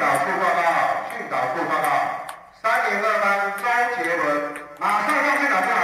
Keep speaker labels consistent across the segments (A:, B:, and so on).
A: 导处报告，训导处报告，三零二班周杰伦，马上向训导处来。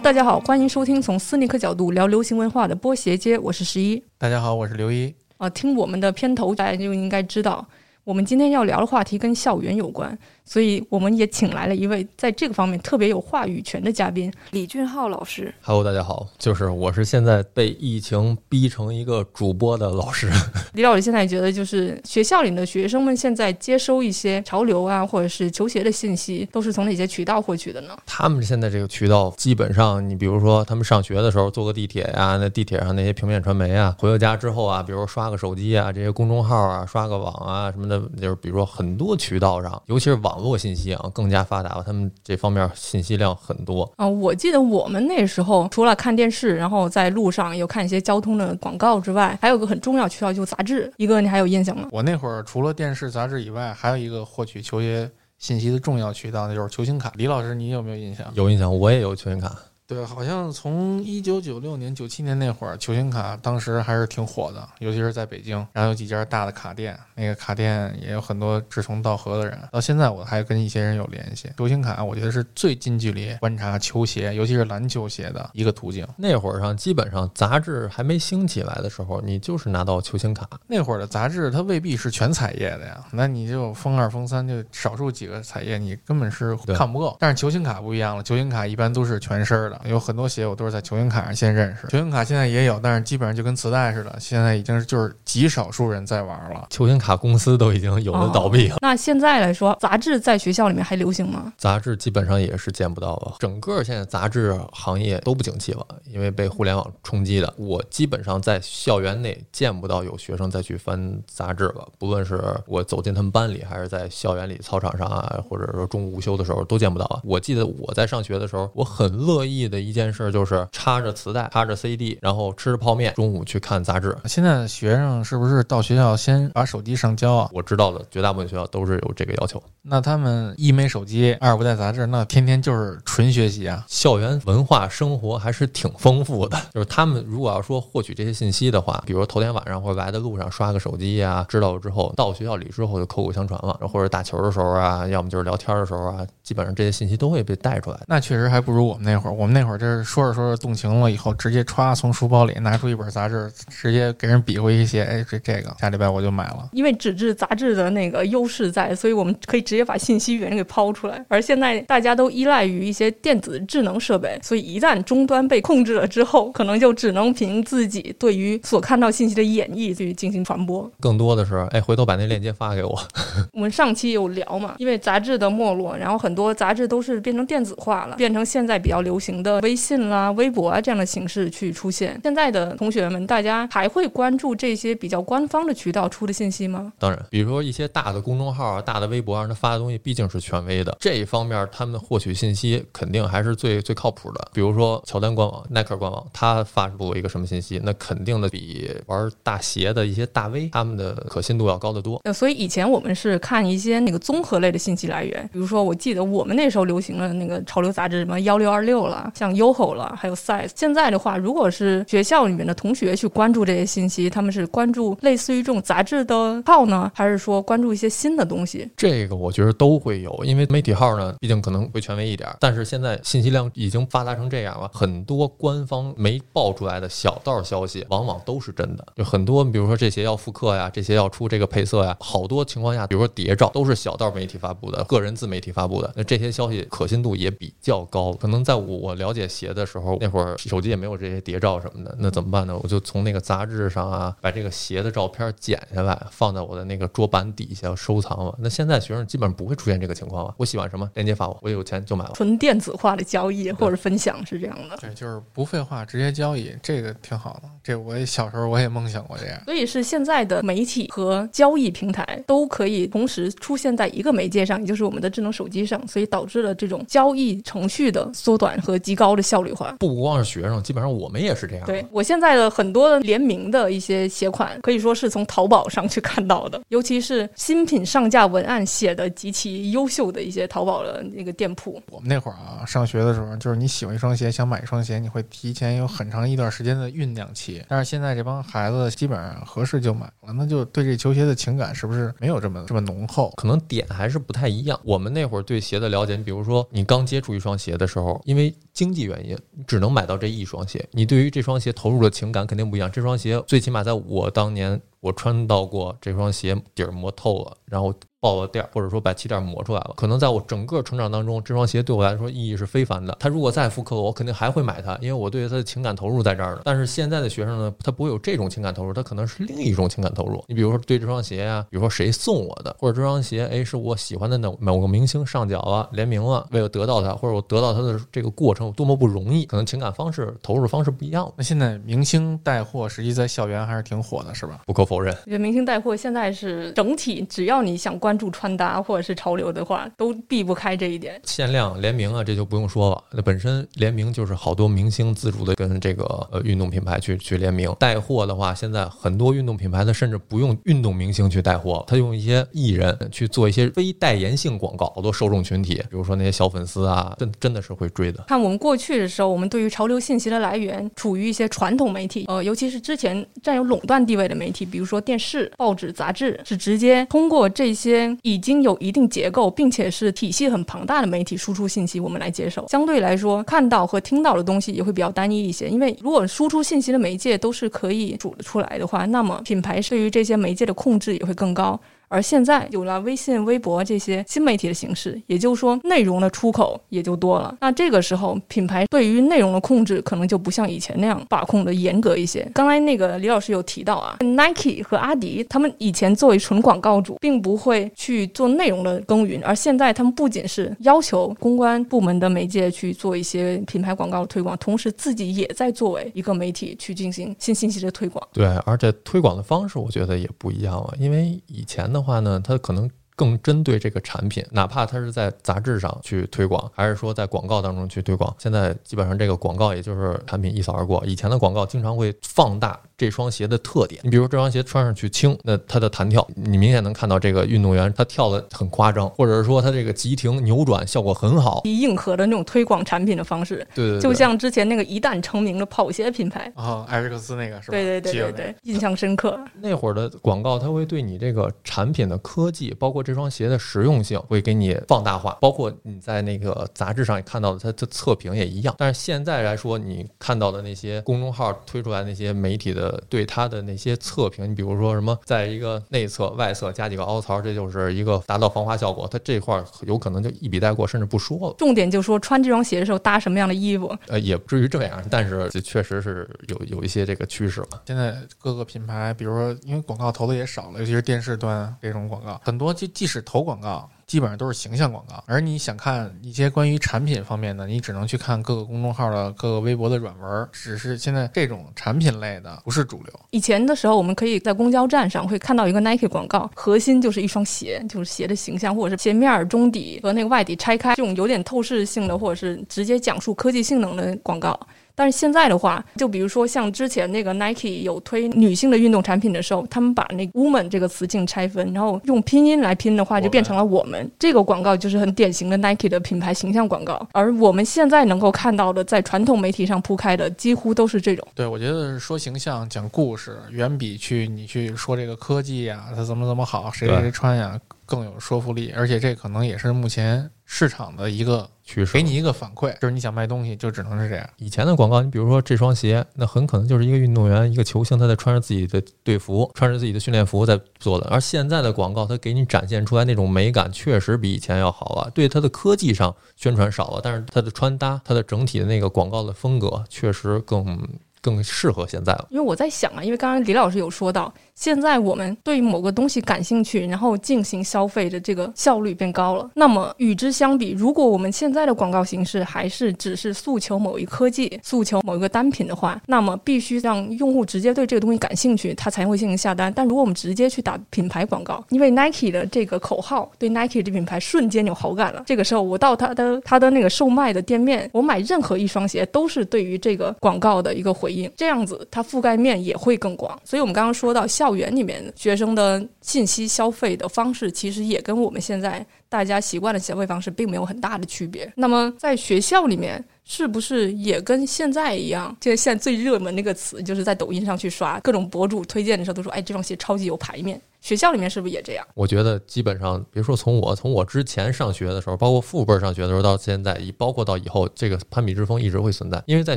B: 大家好，欢迎收听从斯尼克角度聊流行文化的波鞋街，我是十一。
C: 大家好，我是刘一。
B: 啊，听我们的片头，大家就应该知道，我们今天要聊的话题跟校园有关。所以我们也请来了一位在这个方面特别有话语权的嘉宾，李俊浩老师。
D: Hello，大家好，就是我是现在被疫情逼成一个主播的老师。
B: 李老师现在觉得，就是学校里的学生们现在接收一些潮流啊，或者是球鞋的信息，都是从哪些渠道获取的呢？
D: 他们现在这个渠道，基本上你比如说他们上学的时候坐个地铁呀，那地铁上那些平面传媒啊，回到家之后啊，比如刷个手机啊，这些公众号啊，刷个网啊什么的，就是比如说很多渠道上，尤其是网络信息啊。更加发达了，他们这方面信息量很多
B: 啊。我记得我们那时候除了看电视，然后在路上有看一些交通的广告之外，还有个很重要渠道就是杂志。一个你还有印象吗？
C: 我那会儿除了电视、杂志以外，还有一个获取球鞋信息的重要渠道，那就是球星卡。李老师，你有没有印象？
D: 有印象，我也有球星卡。
C: 对，好像从一九九六年、九七年那会儿，球星卡当时还是挺火的，尤其是在北京。然后有几家大的卡店，那个卡店也有很多志同道合的人。到现在我还跟一些人有联系。球星卡，我觉得是最近距离观察球鞋，尤其是篮球鞋的一个途径。
D: 那会儿上基本上杂志还没兴起来的时候，你就是拿到球星卡。
C: 那会儿的杂志它未必是全彩页的呀，那你就封二、封三，就少数几个彩页，你根本是看不够。但是球星卡不一样了，球星卡一般都是全身的。有很多鞋我都是在球星卡上先认识，球星卡现在也有，但是基本上就跟磁带似的，现在已经就是极少数人在玩了。
D: 球星卡公司都已经有的倒闭了。
B: 那现在来说，杂志在学校里面还流行吗？
D: 杂志基本上也是见不到了，整个现在杂志行业都不景气了，因为被互联网冲击的。我基本上在校园内见不到有学生再去翻杂志了，不论是我走进他们班里，还是在校园里操场上啊，或者说中午午休的时候都见不到啊。我记得我在上学的时候，我很乐意。的一件事就是插着磁带，插着 CD，然后吃着泡面，中午去看杂志。
C: 现在学生是不是到学校先把手机上交啊？
D: 我知道的，绝大部分学校都是有这个要求。
C: 那他们一没手机，二不带杂志，那天天就是纯学习啊。
D: 校园文化生活还是挺丰富的。就是他们如果要说获取这些信息的话，比如头天晚上或者来的路上刷个手机呀，知道了之后到学校里之后就口口相传了，或者打球的时候啊，要么就是聊天的时候啊，基本上这些信息都会被带出来。
C: 那确实还不如我们那会儿，我们。那会儿就是说着说着动情了以后，直接歘从书包里拿出一本杂志，直接给人比划一些，哎，这这个下礼拜我就买了。
B: 因为纸质杂志的那个优势在，所以我们可以直接把信息源给抛出来。而现在大家都依赖于一些电子智能设备，所以一旦终端被控制了之后，可能就只能凭自己对于所看到信息的演绎去进行传播。
D: 更多的是，哎，回头把那链接发给我。
B: 我们上期有聊嘛，因为杂志的没落，然后很多杂志都是变成电子化了，变成现在比较流行。的微信啦、微博啊这样的形式去出现，现在的同学们，大家还会关注这些比较官方的渠道出的信息吗？
D: 当然，比如说一些大的公众号啊、大的微博上他发的东西毕竟是权威的，这一方面他们获取信息肯定还是最最靠谱的。比如说乔丹官网、耐克官网，他发布一个什么信息，那肯定的比玩大鞋的一些大 V 他们的可信度要高得多。
B: 呃，所以以前我们是看一些那个综合类的信息来源，比如说我记得我们那时候流行的那个潮流杂志，什么幺六二六了。像 YOHO 了，还有 Size。现在的话，如果是学校里面的同学去关注这些信息，他们是关注类似于这种杂志的号呢，还是说关注一些新的东西？
D: 这个我觉得都会有，因为媒体号呢，毕竟可能会权威一点。但是现在信息量已经发达成这样了，很多官方没爆出来的小道消息，往往都是真的。就很多，比如说这些要复刻呀，这些要出这个配色呀，好多情况下，比如说谍照都是小道媒体发布的，个人自媒体发布的。那这些消息可信度也比较高，可能在我了。了解鞋的时候，那会儿手机也没有这些谍照什么的，那怎么办呢？我就从那个杂志上啊，把这个鞋的照片剪下来，放在我的那个桌板底下收藏了。那现在学生基本上不会出现这个情况了。我喜欢什么，链接发我，我有钱就买了。
B: 纯电子化的交易或者分享是这样的，
C: 对，就是不废话，直接交易，这个挺好的。这我也小时候我也梦想过这样。
B: 所以是现在的媒体和交易平台都可以同时出现在一个媒介上，也就是我们的智能手机上，所以导致了这种交易程序的缩短和极。高的效率化。
D: 不光是学生，基本上我们也是这样。
B: 对我现在的很多的联名的一些鞋款，可以说是从淘宝上去看到的，尤其是新品上架文案写的极其优秀的一些淘宝的那个店铺。
C: 我们那会儿啊，上学的时候，就是你喜欢一双鞋，想买一双鞋，你会提前有很长一段时间的酝酿期。但是现在这帮孩子基本上合适就买了，那就对这球鞋的情感是不是没有这么这么浓厚？
D: 可能点还是不太一样。我们那会儿对鞋的了解，你比如说你刚接触一双鞋的时候，因为经济原因，只能买到这一双鞋，你对于这双鞋投入的情感肯定不一样。这双鞋最起码在我当年，我穿到过这双鞋底儿磨透了，然后。爆了垫儿，或者说把气垫磨出来了，可能在我整个成长当中，这双鞋对我来说意义是非凡的。他如果再复刻，我肯定还会买它，因为我对它的情感投入在这儿呢。但是现在的学生呢，他不会有这种情感投入，他可能是另一种情感投入。你比如说对这双鞋啊，比如说谁送我的，或者这双鞋，哎，是我喜欢的某某个明星上脚了，联名了，为了得到它，或者我得到它的这个过程有多么不容易，可能情感方式、投入方式不一样。
C: 那现在明星带货，实际在校园还是挺火的，是吧？
D: 不可否认，
B: 我觉得明星带货现在是整体，只要你想关注穿搭或或者是潮流的话，都避不开这一点。
D: 限量联名啊，这就不用说了。那本身联名就是好多明星自主的跟这个呃运动品牌去去联名带货的话，现在很多运动品牌它甚至不用运动明星去带货，它用一些艺人去做一些非代言性广告，好多受众群体，比如说那些小粉丝啊，真真的是会追的。
B: 看我们过去的时候，我们对于潮流信息的来源处于一些传统媒体，呃，尤其是之前占有垄断地位的媒体，比如说电视、报纸、杂志，是直接通过这些已经有。一定结构，并且是体系很庞大的媒体输出信息，我们来接受。相对来说，看到和听到的东西也会比较单一一些。因为如果输出信息的媒介都是可以组得出来的话，那么品牌对于这些媒介的控制也会更高。而现在有了微信、微博这些新媒体的形式，也就是说内容的出口也就多了。那这个时候，品牌对于内容的控制可能就不像以前那样把控的严格一些。刚才那个李老师有提到啊，Nike 和阿迪他们以前作为纯广告主，并不会去做内容的耕耘，而现在他们不仅是要求公关部门的媒介去做一些品牌广告的推广，同时自己也在作为一个媒体去进行新信息的推广。
D: 对，而且推广的方式我觉得也不一样了，因为以前的的话呢，它可能。更针对这个产品，哪怕它是在杂志上去推广，还是说在广告当中去推广，现在基本上这个广告也就是产品一扫而过。以前的广告经常会放大这双鞋的特点，你比如这双鞋穿上去轻，那它的弹跳，你明显能看到这个运动员他跳的很夸张，或者是说他这个急停扭转效果很好，以
B: 硬核的那种推广产品的方式，
D: 对对，
B: 就像之前那个一旦成名的跑鞋品牌
C: 啊，艾瑞克斯那个是吧？
B: 对对对对对，印象深刻。
D: 那会儿的广告，它会对你这个产品的科技，包括这双鞋的实用性会给你放大化，包括你在那个杂志上也看到的它的测评也一样。但是现在来说，你看到的那些公众号推出来那些媒体的对它的那些测评，你比如说什么，在一个内侧、外侧加几个凹槽，这就是一个达到防滑效果。它这块有可能就一笔带过，甚至不说了。
B: 重点就说穿这双鞋的时候搭什么样的衣服。
D: 呃，也不至于这样，但是这确实是有有一些这个趋势了。
C: 现在各个品牌，比如说因为广告投的也少了，尤其是电视端这种广告，很多即使投广告。基本上都是形象广告，而你想看一些关于产品方面的，你只能去看各个公众号的、各个微博的软文。只是现在这种产品类的不是主流。
B: 以前的时候，我们可以在公交站上会看到一个 Nike 广告，核心就是一双鞋，就是鞋的形象，或者是鞋面中底和那个外底拆开，这种有点透视性的，或者是直接讲述科技性能的广告。但是现在的话，就比如说像之前那个 Nike 有推女性的运动产品的时候，他们把那 woman 这个词境拆分，然后用拼音来拼的话，就变成了我们这个广告就是很典型的 Nike 的品牌形象广告。而我们现在能够看到的，在传统媒体上铺开的，几乎都是这种。
C: 对，我觉得说形象、讲故事，远比去你去说这个科技呀，它怎么怎么好，谁谁谁穿呀。更有说服力，而且这可能也是目前市场的一个
D: 趋势。
C: 给你一个反馈，就是你想卖东西，就只能是这样。
D: 以前的广告，你比如说这双鞋，那很可能就是一个运动员、一个球星，他在穿着自己的队服、穿着自己的训练服在做的。而现在的广告，它给你展现出来那种美感，确实比以前要好了。对它的科技上宣传少了，但是它的穿搭、它的整体的那个广告的风格，确实更。更适合现在了。
B: 因为我在想啊，因为刚刚李老师有说到，现在我们对某个东西感兴趣，然后进行消费的这个效率变高了。那么与之相比，如果我们现在的广告形式还是只是诉求某一科技、诉求某一个单品的话，那么必须让用户直接对这个东西感兴趣，他才会进行下单。但如果我们直接去打品牌广告，因为 Nike 的这个口号对 Nike 这品牌瞬间有好感了，这个时候我到他的他的那个售卖的店面，我买任何一双鞋都是对于这个广告的一个回应这样子它覆盖面也会更广。所以，我们刚刚说到校园里面学生的信息消费的方式，其实也跟我们现在大家习惯的消费方式并没有很大的区别。那么，在学校里面。是不是也跟现在一样？就是现在最热门那个词，就是在抖音上去刷各种博主推荐的时候，都说：“哎，这双鞋超级有排面。”学校里面是不是也这样？
D: 我觉得基本上，别说从我从我之前上学的时候，包括父辈上学的时候，到现在，包括到以后，这个攀比之风一直会存在。因为在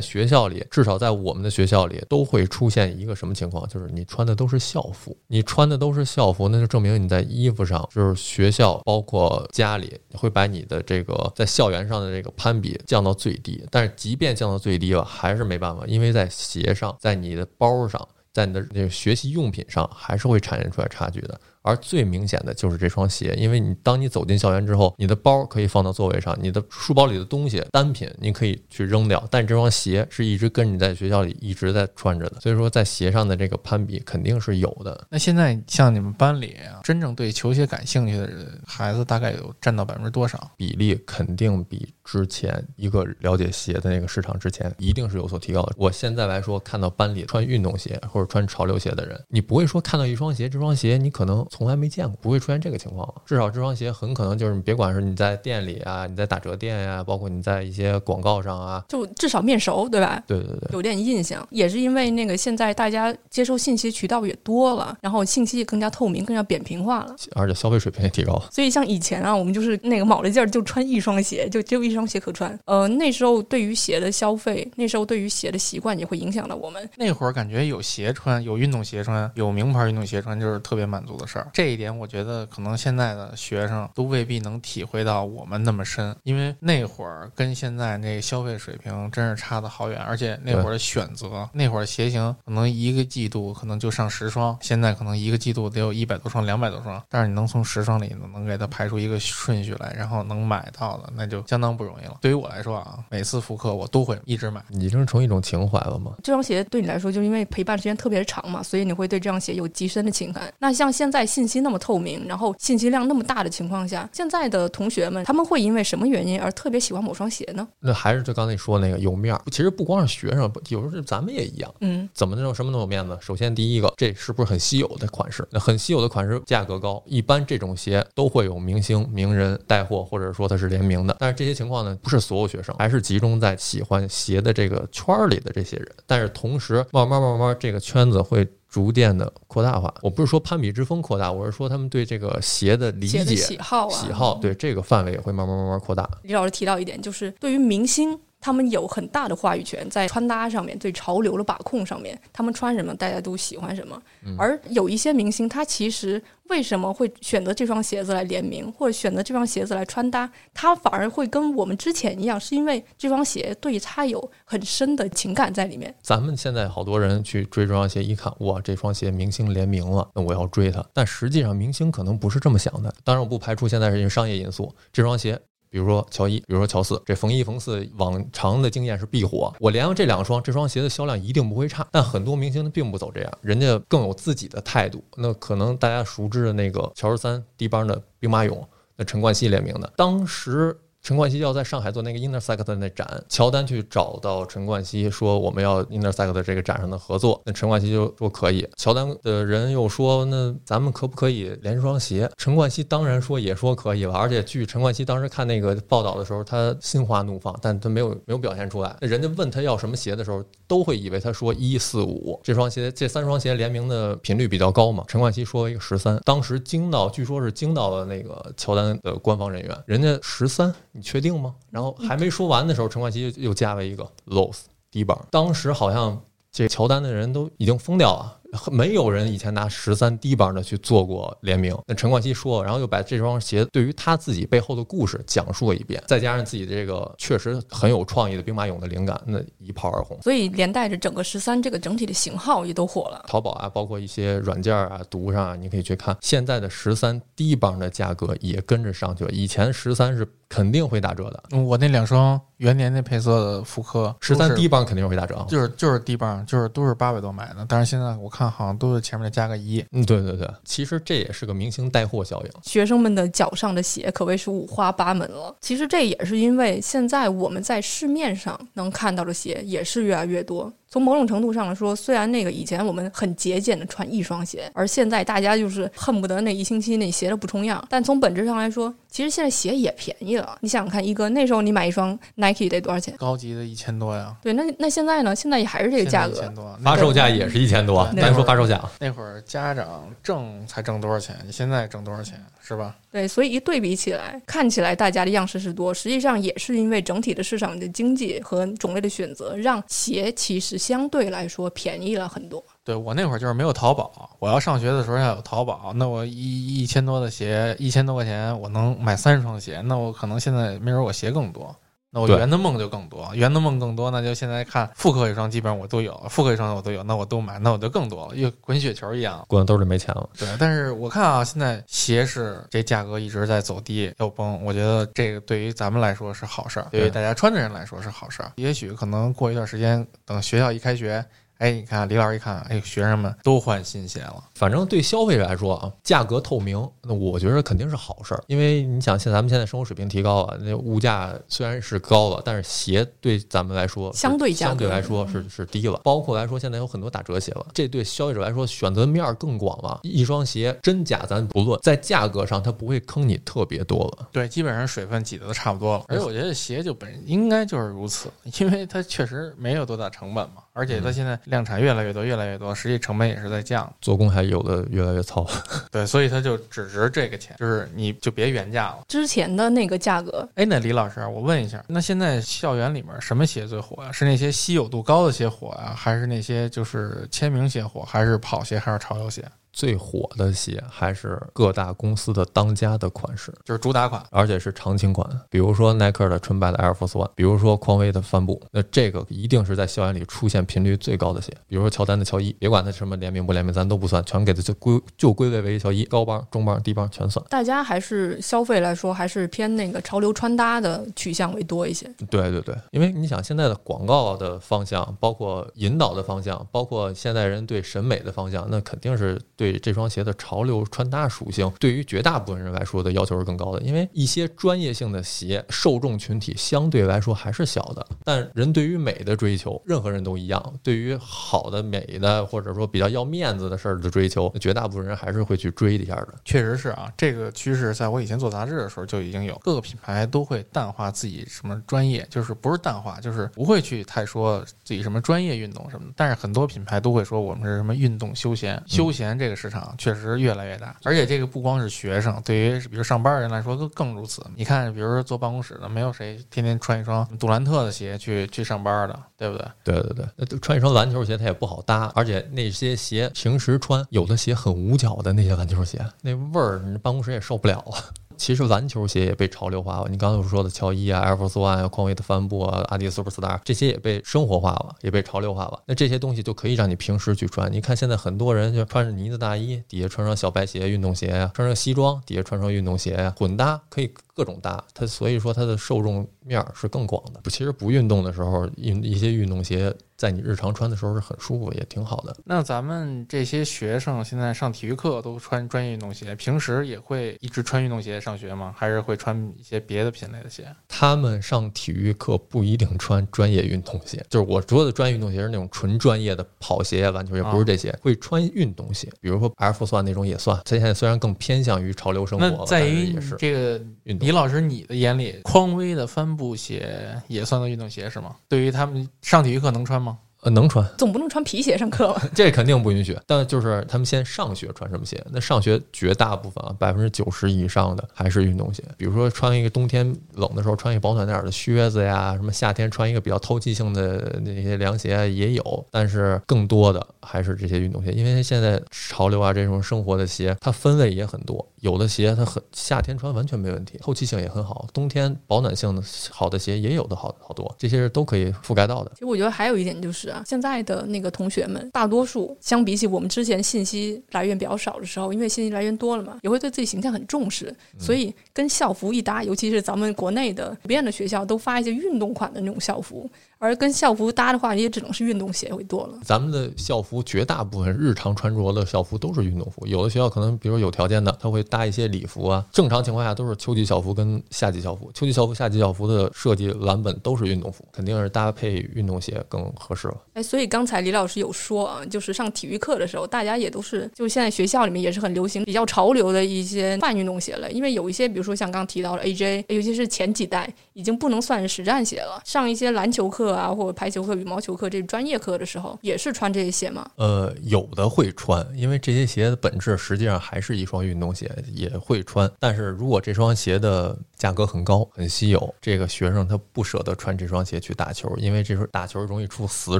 D: 学校里，至少在我们的学校里，都会出现一个什么情况？就是你穿的都是校服，你穿的都是校服，那就证明你在衣服上，就是学校包括家里会把你的这个在校园上的这个攀比降到最低。但是即便降到最低了，还是没办法，因为在鞋上，在你的包上，在你的那个学习用品上，还是会产生出来差距的。而最明显的就是这双鞋，因为你当你走进校园之后，你的包可以放到座位上，你的书包里的东西单品你可以去扔掉，但这双鞋是一直跟你在学校里一直在穿着的，所以说在鞋上的这个攀比肯定是有的。
C: 那现在像你们班里啊，真正对球鞋感兴趣的人孩子大概有占到百分之多少？
D: 比例肯定比之前一个了解鞋的那个市场之前一定是有所提高的。我现在来说，看到班里穿运动鞋或者穿潮流鞋的人，你不会说看到一双鞋，这双鞋你可能。从来没见过，不会出现这个情况。至少这双鞋很可能就是，你别管是你在店里啊，你在打折店呀，包括你在一些广告上啊，
B: 就至少面熟，对吧？
D: 对对对，
B: 有点印象。也是因为那个现在大家接收信息渠道也多了，然后信息也更加透明，更加扁平化了，
D: 而且消费水平也提高。
B: 所以像以前啊，我们就是那个卯了劲儿就穿一双鞋，就只有一双鞋可穿。呃，那时候对于鞋的消费，那时候对于鞋的习惯也会影响到我们。
C: 那会儿感觉有鞋穿，有运动鞋穿，有名牌运动鞋穿，就是特别满足的事儿。这一点我觉得。可能现在的学生都未必能体会到我们那么深，因为那会儿跟现在那消费水平真是差的好远，而且那会儿的选择，那会儿鞋型可能一个季度可能就上十双，现在可能一个季度得有一百多双、两百多双，但是你能从十双里能给它排出一个顺序来，然后能买到的，那就相当不容易了。对于我来说啊，每次复刻我都会一直买。
D: 已经成一种情怀了吗？
B: 这双鞋对你来说，就因为陪伴时间特别长嘛，所以你会对这双鞋有极深的情感。那像现在信息那么透明。然后信息量那么大的情况下，现在的同学们他们会因为什么原因而特别喜欢某双鞋呢？
D: 那还是就刚才你说那个有面儿。其实不光是学生，有时候是咱们也一样。
B: 嗯，
D: 怎么那种什么都有面子？首先第一个，这是不是很稀有的款式？那很稀有的款式，价格高。一般这种鞋都会有明星名人带货，或者说它是联名的。但是这些情况呢，不是所有学生，还是集中在喜欢鞋的这个圈儿里的这些人。但是同时，慢慢慢慢，这个圈子会。逐渐的扩大化，我不是说攀比之风扩大，我是说他们对这个鞋的理解、
B: 喜好、
D: 喜好，对这个范围也会慢慢慢慢扩大。
B: 李老师提到一点，就是对于明星。他们有很大的话语权在穿搭上面，对潮流的把控上面，他们穿什么大家都喜欢什么。而有一些明星，他其实为什么会选择这双鞋子来联名，或者选择这双鞋子来穿搭，他反而会跟我们之前一样，是因为这双鞋对他有很深的情感在里面。
D: 咱们现在好多人去追这双鞋，一看哇，这双鞋明星联名了，那我要追它。但实际上，明星可能不是这么想的。当然，我不排除现在是因为商业因素，这双鞋。比如说乔一，比如说乔四，这冯一、冯四往常的经验是必火。我连上这两双，这双鞋的销量一定不会差。但很多明星他并不走这样，人家更有自己的态度。那可能大家熟知的那个乔十三、低帮的兵马俑，那陈冠希联名的，当时。陈冠希要在上海做那个 Intersect 的那展，乔丹去找到陈冠希说我们要 Intersect 这个展上的合作，那陈冠希就说可以。乔丹的人又说那咱们可不可以连双鞋？陈冠希当然说也说可以了，而且据陈冠希当时看那个报道的时候，他心花怒放，但他没有没有表现出来。那人家问他要什么鞋的时候，都会以为他说一四五这双鞋，这三双鞋联名的频率比较高嘛。陈冠希说一个十三，当时惊到，据说是惊到了那个乔丹的官方人员，人家十三。你确定吗？然后还没说完的时候，陈冠希又加了一个 loss 低帮。当时好像这乔丹的人都已经疯掉了。没有人以前拿十三低帮的去做过联名。那陈冠希说，然后又把这双鞋对于他自己背后的故事讲述了一遍，再加上自己这个确实很有创意的兵马俑的灵感，那一炮而红。
B: 所以连带着整个十三这个整体的型号也都火了。
D: 淘宝啊，包括一些软件啊、读上啊，你可以去看现在的十三低帮的价格也跟着上去了。以前十三是肯定会打折的，
C: 我那两双元年那配色的复刻，
D: 十三低帮肯定会打折，
C: 就是就是低帮，就是都是八百多买的。但是现在我看好像都是前面再加个一。
D: 嗯，对对对，其实这也是个明星带货效应。
B: 学生们的脚上的鞋可谓是五花八门了。其实这也是因为现在我们在市面上能看到的鞋也是越来越多。从某种程度上来说，虽然那个以前我们很节俭的穿一双鞋，而现在大家就是恨不得那一星期那鞋都不重样。但从本质上来说，其实现在鞋也便宜了。你想想看，一哥那时候你买一双 Nike 得多少钱？
C: 高级的一千多呀。
B: 对，那那现在呢？现在也还是这个价格，
C: 一千多，
D: 发售价也是一千多。咱说发售价，
C: 那会儿家长挣才挣多少钱？你现在挣多少钱？是吧？
B: 对，所以一对比起来，看起来大家的样式是多，实际上也是因为整体的市场的经济和种类的选择，让鞋其实相对来说便宜了很多。
C: 对我那会儿就是没有淘宝，我要上学的时候要有淘宝，那我一一千多的鞋，一千多块钱我能买三双鞋，那我可能现在没准我鞋更多。那我圆的梦就更多，圆的梦更多，那就现在看复刻一双，基本上我都有，复刻一双我都有，那我都买，那我就更多了，又滚雪球一样，
D: 滚兜里没钱了。
C: 对，但是我看啊，现在鞋是这价格一直在走低要崩，我觉得这个对于咱们来说是好事儿，对于大家穿的人来说是好事儿。也许可能过一段时间，等学校一开学。哎，你看李老师一看，哎，学生们都换新鞋了。
D: 反正对消费者来说啊，价格透明，那我觉得肯定是好事儿。因为你想，像咱们现在生活水平提高了，那物价虽然是高了，但是鞋对咱们来说
B: 相对
D: 相对来说是是低了。包括来说，现在有很多打折鞋了，这对消费者来说选择面更广了。一双鞋真假咱不论，在价格上它不会坑你特别多了。
C: 对，基本上水分挤得都差不多了。而且我觉得鞋就本应该就是如此，因为它确实没有多大成本嘛。而且它现在量产越来越多，越来越多，实际成本也是在降，
D: 做工还有的越来越糙。
C: 对，所以它就只值这个钱，就是你就别原价了。
B: 之前的那个价格，
C: 哎，那李老师，我问一下，那现在校园里面什么鞋最火呀？是那些稀有度高的鞋火呀，还是那些就是签名鞋火，还是跑鞋，还是潮流鞋？
D: 最火的鞋还是各大公司的当家的款式，
C: 就是主打款，
D: 而且是常青款。比如说耐克的纯白的 Air Force One，比如说匡威的帆布，那这个一定是在校园里出现频率最高的鞋。比如说乔丹的乔伊，别管它什么联名不联名，咱都不算，全给它就归就归类为乔伊，高帮、中帮、低帮全算。
B: 大家还是消费来说，还是偏那个潮流穿搭的取向为多一些。
D: 对对对，因为你想现在的广告的方向，包括引导的方向，包括现代人对审美的方向，那肯定是对这双鞋的。潮流穿搭属性对于绝大部分人来说的要求是更高的，因为一些专业性的鞋受众群体相对来说还是小的。但人对于美的追求，任何人都一样。对于好的、美的，或者说比较要面子的事儿的追求，绝大部分人还是会去追一下的。
C: 确实是啊，这个趋势在我以前做杂志的时候就已经有，各个品牌都会淡化自己什么专业，就是不是淡化，就是不会去太说自己什么专业运动什么的。但是很多品牌都会说我们是什么运动休闲，休闲这个这个市场确实。越来越大，而且这个不光是学生，对于比如上班人来说更更如此。你看，比如说坐办公室的，没有谁天天穿一双杜兰特的鞋去去上班的，对不对？
D: 对对对，那穿一双篮球鞋它也不好搭，而且那些鞋平时穿，有的鞋很捂脚的那些篮球鞋，那味儿你办公室也受不了啊。其实篮球鞋也被潮流化了，你刚才说的乔伊啊、Air Force One 啊、匡威的帆布啊、阿迪 Superstar 这些也被生活化了，也被潮流化了。那这些东西就可以让你平时去穿。你看现在很多人就穿着呢子大衣，底下穿双小白鞋、运动鞋呀；穿上西装，底下穿双运动鞋呀，混搭可以。各种搭它，所以说它的受众面是更广的。其实不运动的时候，运一些运动鞋，在你日常穿的时候是很舒服，也挺好的。
C: 那咱们这些学生现在上体育课都穿专业运动鞋，平时也会一直穿运动鞋上学吗？还是会穿一些别的品类的鞋？
D: 他们上体育课不一定穿专业运动鞋，就是我说的专业运动鞋是那种纯专业的跑鞋、篮球鞋，不是这些。会穿运动鞋，比如说 Force One 那种也算。它现在虽然更偏向于潮流生活，
C: 在于
D: 也是
C: 这个
D: 运动。
C: 李老师，你的眼里，匡威的帆布鞋也算个运动鞋是吗？对于他们上体育课能穿吗？
D: 呃，能穿，
B: 总不能穿皮鞋上课吧？
D: 这肯定不允许。但就是他们先上学穿什么鞋？那上学绝大部分啊，百分之九十以上的还是运动鞋。比如说穿一个冬天冷的时候穿一个保暖点儿的靴子呀，什么夏天穿一个比较透气性的那些凉鞋也有，但是更多的还是这些运动鞋，因为现在潮流啊这种生活的鞋，它分类也很多。有的鞋它很夏天穿完全没问题，透气性也很好，冬天保暖性的好的鞋也有的好好多，这些是都可以覆盖到的。
B: 其实我觉得还有一点就是啊，现在的那个同学们，大多数相比起我们之前信息来源比较少的时候，因为信息来源多了嘛，也会对自己形象很重视，所以跟校服一搭，尤其是咱们国内的普遍的学校都发一些运动款的那种校服，而跟校服搭的话，也只能是运动鞋会多了。
D: 咱们的校服绝大部分日常穿着的校服都是运动服，有的学校可能比如有条件的，他会搭一些礼服啊。正常情况下都是秋季校服跟夏季校服，秋季校服、夏季校服的设计蓝本都是运动服，肯定是搭配运动鞋更合适了。
B: 哎，所以刚才李老师有说啊，就是上体育课的时候，大家也都是，就是现在学校里面也是很流行比较潮流的一些半运动鞋了。因为有一些，比如说像刚提到的 AJ，尤其是前几代，已经不能算是实战鞋了。上一些篮球课啊，或者排球课、羽毛球课这专业课的时候，也是穿这些鞋吗。
D: 呃，有的会穿，因为这些鞋的本质实际上还是一双运动鞋，也会穿。但是如果这双鞋的价格很高、很稀有，这个学生他不舍得穿这双鞋去打球，因为这时候打球容易出死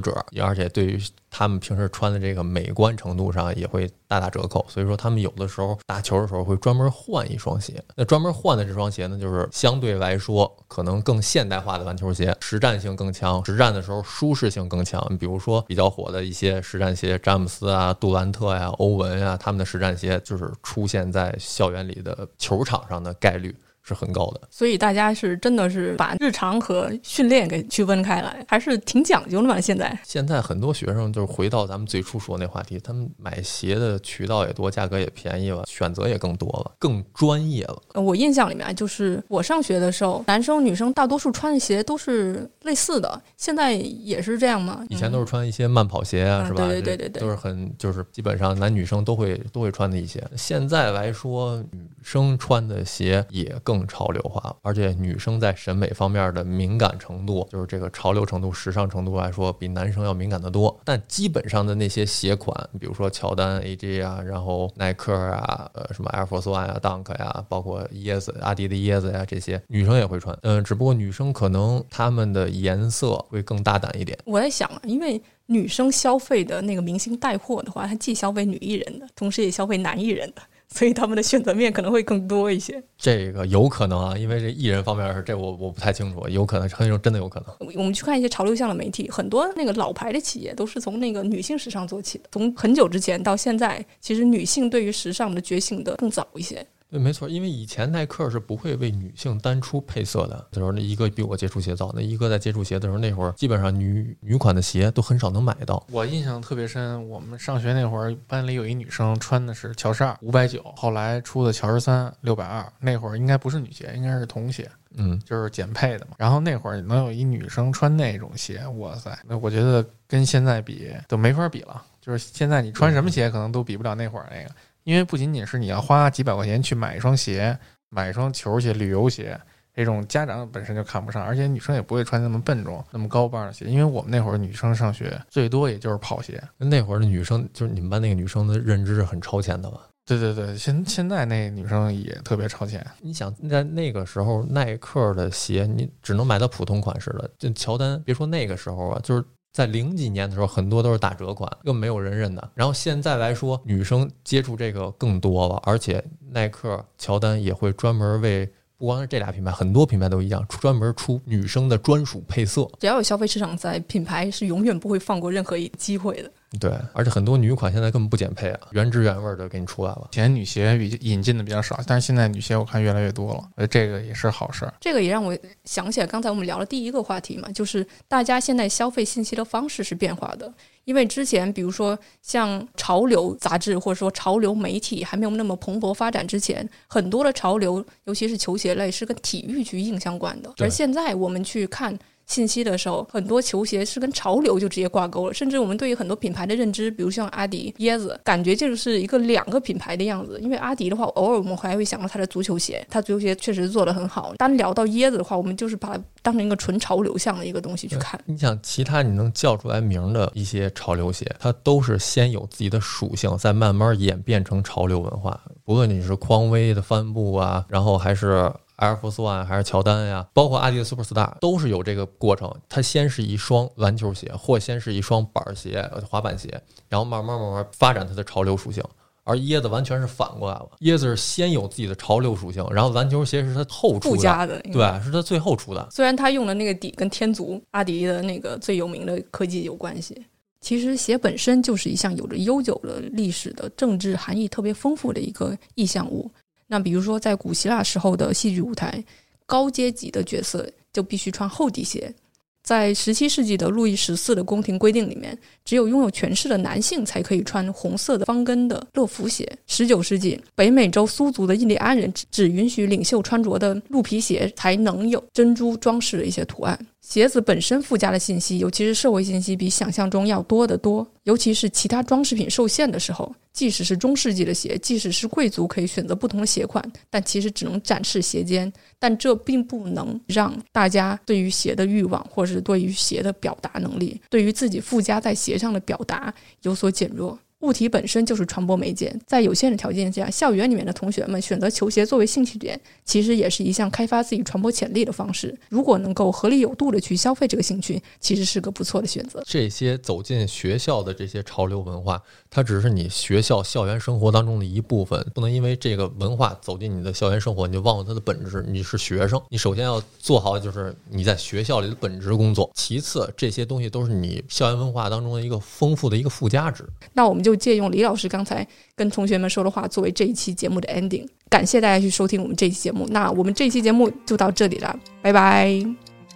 D: 褶，而且对于他们平时穿的这个美观程度上也会大打折扣。所以说，他们有的时候打球的时候会专门换一双鞋。那专门换的这双鞋呢，就是相对来说可能更现代化的篮球鞋，实战性更强，实战的时候舒适性更强。比如说比较火的一些实战鞋，詹姆斯啊、杜兰特呀、欧文呀，他们的实战鞋就是出现在校园里的球场上的概率。是很高的，
B: 所以大家是真的是把日常和训练给区分开来，还是挺讲究的嘛。现在
D: 现在很多学生就是回到咱们最初说那话题，他们买鞋的渠道也多，价格也便宜了，选择也更多了，更专业了。
B: 我印象里面就是我上学的时候，男生女生大多数穿的鞋都是类似的，现在也是这样吗？
D: 以前都是穿一些慢跑鞋啊，是吧？
B: 对对对对对，
D: 都是很就是基本上男女生都会都会穿的一些。现在来说，女生穿的鞋也更。更潮流化，而且女生在审美方面的敏感程度，就是这个潮流程度、时尚程度来说，比男生要敏感得多。但基本上的那些鞋款，比如说乔丹、AJ 啊，然后耐克啊，呃，什么 Air Force One 啊、Dunk 呀，包括椰子、阿迪的椰子呀，这些女生也会穿。嗯，只不过女生可能她们的颜色会更大胆一点。
B: 我在想啊，因为女生消费的那个明星带货的话，她既消费女艺人的，同时也消费男艺人的。所以他们的选择面可能会更多一些，
D: 这个有可能啊，因为这艺人方面，这我我不太清楚，有可能很有真的有可能。
B: 我们去看一些潮流向的媒体，很多那个老牌的企业都是从那个女性时尚做起的，从很久之前到现在，其实女性对于时尚的觉醒的更早一些。
D: 对，没错，因为以前耐克是不会为女性单出配色的。那时候那一个比我接触鞋早，那一个在接触鞋的时候，那会儿基本上女女款的鞋都很少能买到。
C: 我印象特别深，我们上学那会儿，班里有一女生穿的是乔十二五百九，后来出的乔十三六百二，那会儿应该不是女鞋，应该是童鞋，
D: 嗯，
C: 就是减配的嘛。然后那会儿能有一女生穿那种鞋，哇塞，那我觉得跟现在比都没法比了。就是现在你穿什么鞋，可能都比不了那会儿那个。因为不仅仅是你要花几百块钱去买一双鞋，买一双球鞋、旅游鞋，这种家长本身就看不上，而且女生也不会穿那么笨重、那么高帮的鞋。因为我们那会儿女生上学最多也就是跑鞋，
D: 那会儿的女生就是你们班那个女生的认知是很超前的吧？
C: 对对对，现现在那女生也特别超前。
D: 你想在那个时候，耐克的鞋你只能买到普通款式的，就乔丹，别说那个时候啊，就是。在零几年的时候，很多都是打折款，更没有人认的。然后现在来说，女生接触这个更多了，而且耐克、乔丹也会专门为不光是这俩品牌，很多品牌都一样，专门出女生的专属配色。
B: 只要有消费市场在，品牌是永远不会放过任何一机会的。
D: 对，而且很多女款现在根本不减配啊，原汁原味的给你出来了。
C: 以前女鞋比引进的比较少，但是现在女鞋我看越来越多了，呃，这个也是好事儿。
B: 这个也让我想起来，刚才我们聊的第一个话题嘛，就是大家现在消费信息的方式是变化的。因为之前，比如说像潮流杂志或者说潮流媒体还没有那么蓬勃发展之前，很多的潮流，尤其是球鞋类，是跟体育去硬相关的。而现在我们去看。信息的时候，很多球鞋是跟潮流就直接挂钩了，甚至我们对于很多品牌的认知，比如像阿迪、椰子，感觉就是一个两个品牌的样子。因为阿迪的话，偶尔我们还会想到它的足球鞋，它足球鞋确实做得很好。单聊到椰子的话，我们就是把它当成一个纯潮流向的一个东西去看。
D: 你想，其他你能叫出来名的一些潮流鞋，它都是先有自己的属性，再慢慢演变成潮流文化。不论你是匡威的帆布啊，然后还是 Air Force One 还是乔丹呀，包括阿迪的 Superstar，都是有这个过程。它先是一双篮球鞋，或先是一双板鞋、滑板鞋，然后慢慢慢慢发展它的潮流属性。而椰子完全是反过来了，椰子是先有自己的潮流属性，然后篮球鞋是它后出
B: 的，
D: 对，是它最后出的。
B: 虽然它用的那个底跟天足阿迪的那个最有名的科技有关系，其实鞋本身就是一项有着悠久的历史的政治含义特别丰富的一个意象物。那比如说在古希腊时候的戏剧舞台，高阶级的角色就必须穿厚底鞋。在十七世纪的路易十四的宫廷规定里面，只有拥有权势的男性才可以穿红色的方跟的乐福鞋。十九世纪，北美洲苏族的印第安人只允许领袖穿着的鹿皮鞋才能有珍珠装饰的一些图案。鞋子本身附加的信息，尤其是社会信息，比想象中要多得多。尤其是其他装饰品受限的时候，即使是中世纪的鞋，即使是贵族可以选择不同的鞋款，但其实只能展示鞋尖，但这并不能让大家对于鞋的欲望，或者是对于鞋的表达能力，对于自己附加在鞋上的表达有所减弱。物体本身就是传播媒介，在有限的条件下，校园里面的同学们选择球鞋作为兴趣点，其实也是一项开发自己传播潜力的方式。如果能够合理有度的去消费这个兴趣，其实是个不错的选择。
D: 这些走进学校的这些潮流文化，它只是你学校校园生活当中的一部分，不能因为这个文化走进你的校园生活，你就忘了它的本质。你是学生，你首先要做好就是你在学校里的本职工作，其次这些东西都是你校园文化当中的一个丰富的一个附加值。
B: 那我们就。就借用李老师刚才跟同学们说的话作为这一期节目的 ending，感谢大家去收听我们这期节目。那我们这期节目就到这里了，拜拜，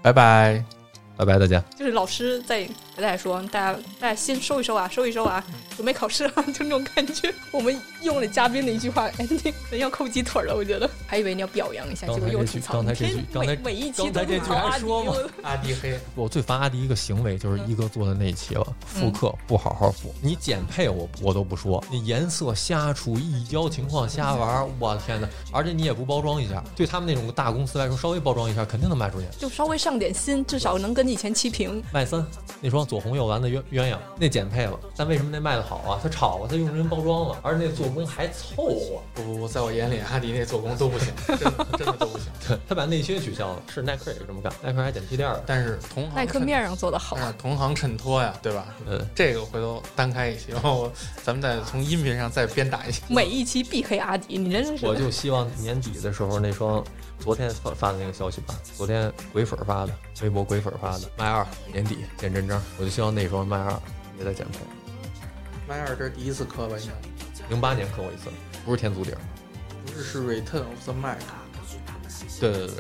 C: 拜拜。
D: 拜拜，大家。
B: 就是老师在给大家说，大家大家先收一收啊，收一收啊，准备考试了，就那种感觉。我们用了嘉宾的一句话，哎，人要扣鸡腿了，我觉得。还以为你要表扬一下，结果又吐槽。
D: 刚才这句，刚才
B: 每一期
D: 刚才这句还说吗？
C: 阿迪黑，
D: 我最烦阿迪一个行为，就是一哥做的那一期了，复刻不好好复，你减配我我都不说，你颜色瞎出，溢胶情况瞎玩，我天哪！而且你也不包装一下，对他们那种大公司来说，稍微包装一下，肯定能卖出去。
B: 就稍微上点心，至少能跟。以前齐平
D: 麦森那双左红右蓝的鸳鸳鸯那减配了，但为什么那卖的好啊？它炒了，它用人包装了，而且那做工还凑合。
C: 不不不，在我眼里，阿迪那做工都不行，真的真的都不行。
D: 他把内靴取消了，是耐克也是这么干，耐克还减屁垫儿。
C: 但是同行
B: 耐克面上做的好，
C: 同行衬托呀，对吧？
D: 嗯，
C: 这个回头单开一期，然后咱们再从音频上再鞭打一期。
B: 每一期必黑阿迪，你真是。
D: 我就希望年底的时候那双。昨天发发的那个消息吧，昨天鬼粉发的，微博鬼粉发的，迈二年底见真章，我就希望那双迈二也在减配。
C: 迈二这是第一次磕吧？应
D: 该零八年磕过一次，不是天足底儿，
C: 不是是 Return of the Mac。
D: 对对对。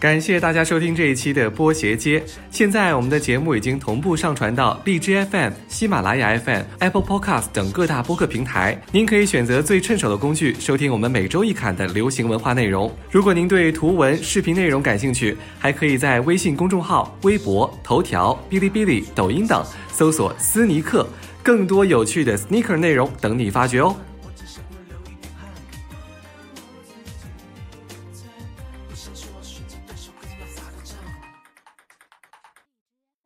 E: 感谢大家收听这一期的波鞋街。现在我们的节目已经同步上传到荔枝 FM、喜马拉雅 FM、Apple Podcast 等各大播客平台。您可以选择最趁手的工具收听我们每周一刊的流行文化内容。如果您对图文视频内容感兴趣，还可以在微信公众号、微博、头条、哔哩哔哩、抖音等搜索“斯尼克”，更多有趣的 sneaker 内容等你发掘哦。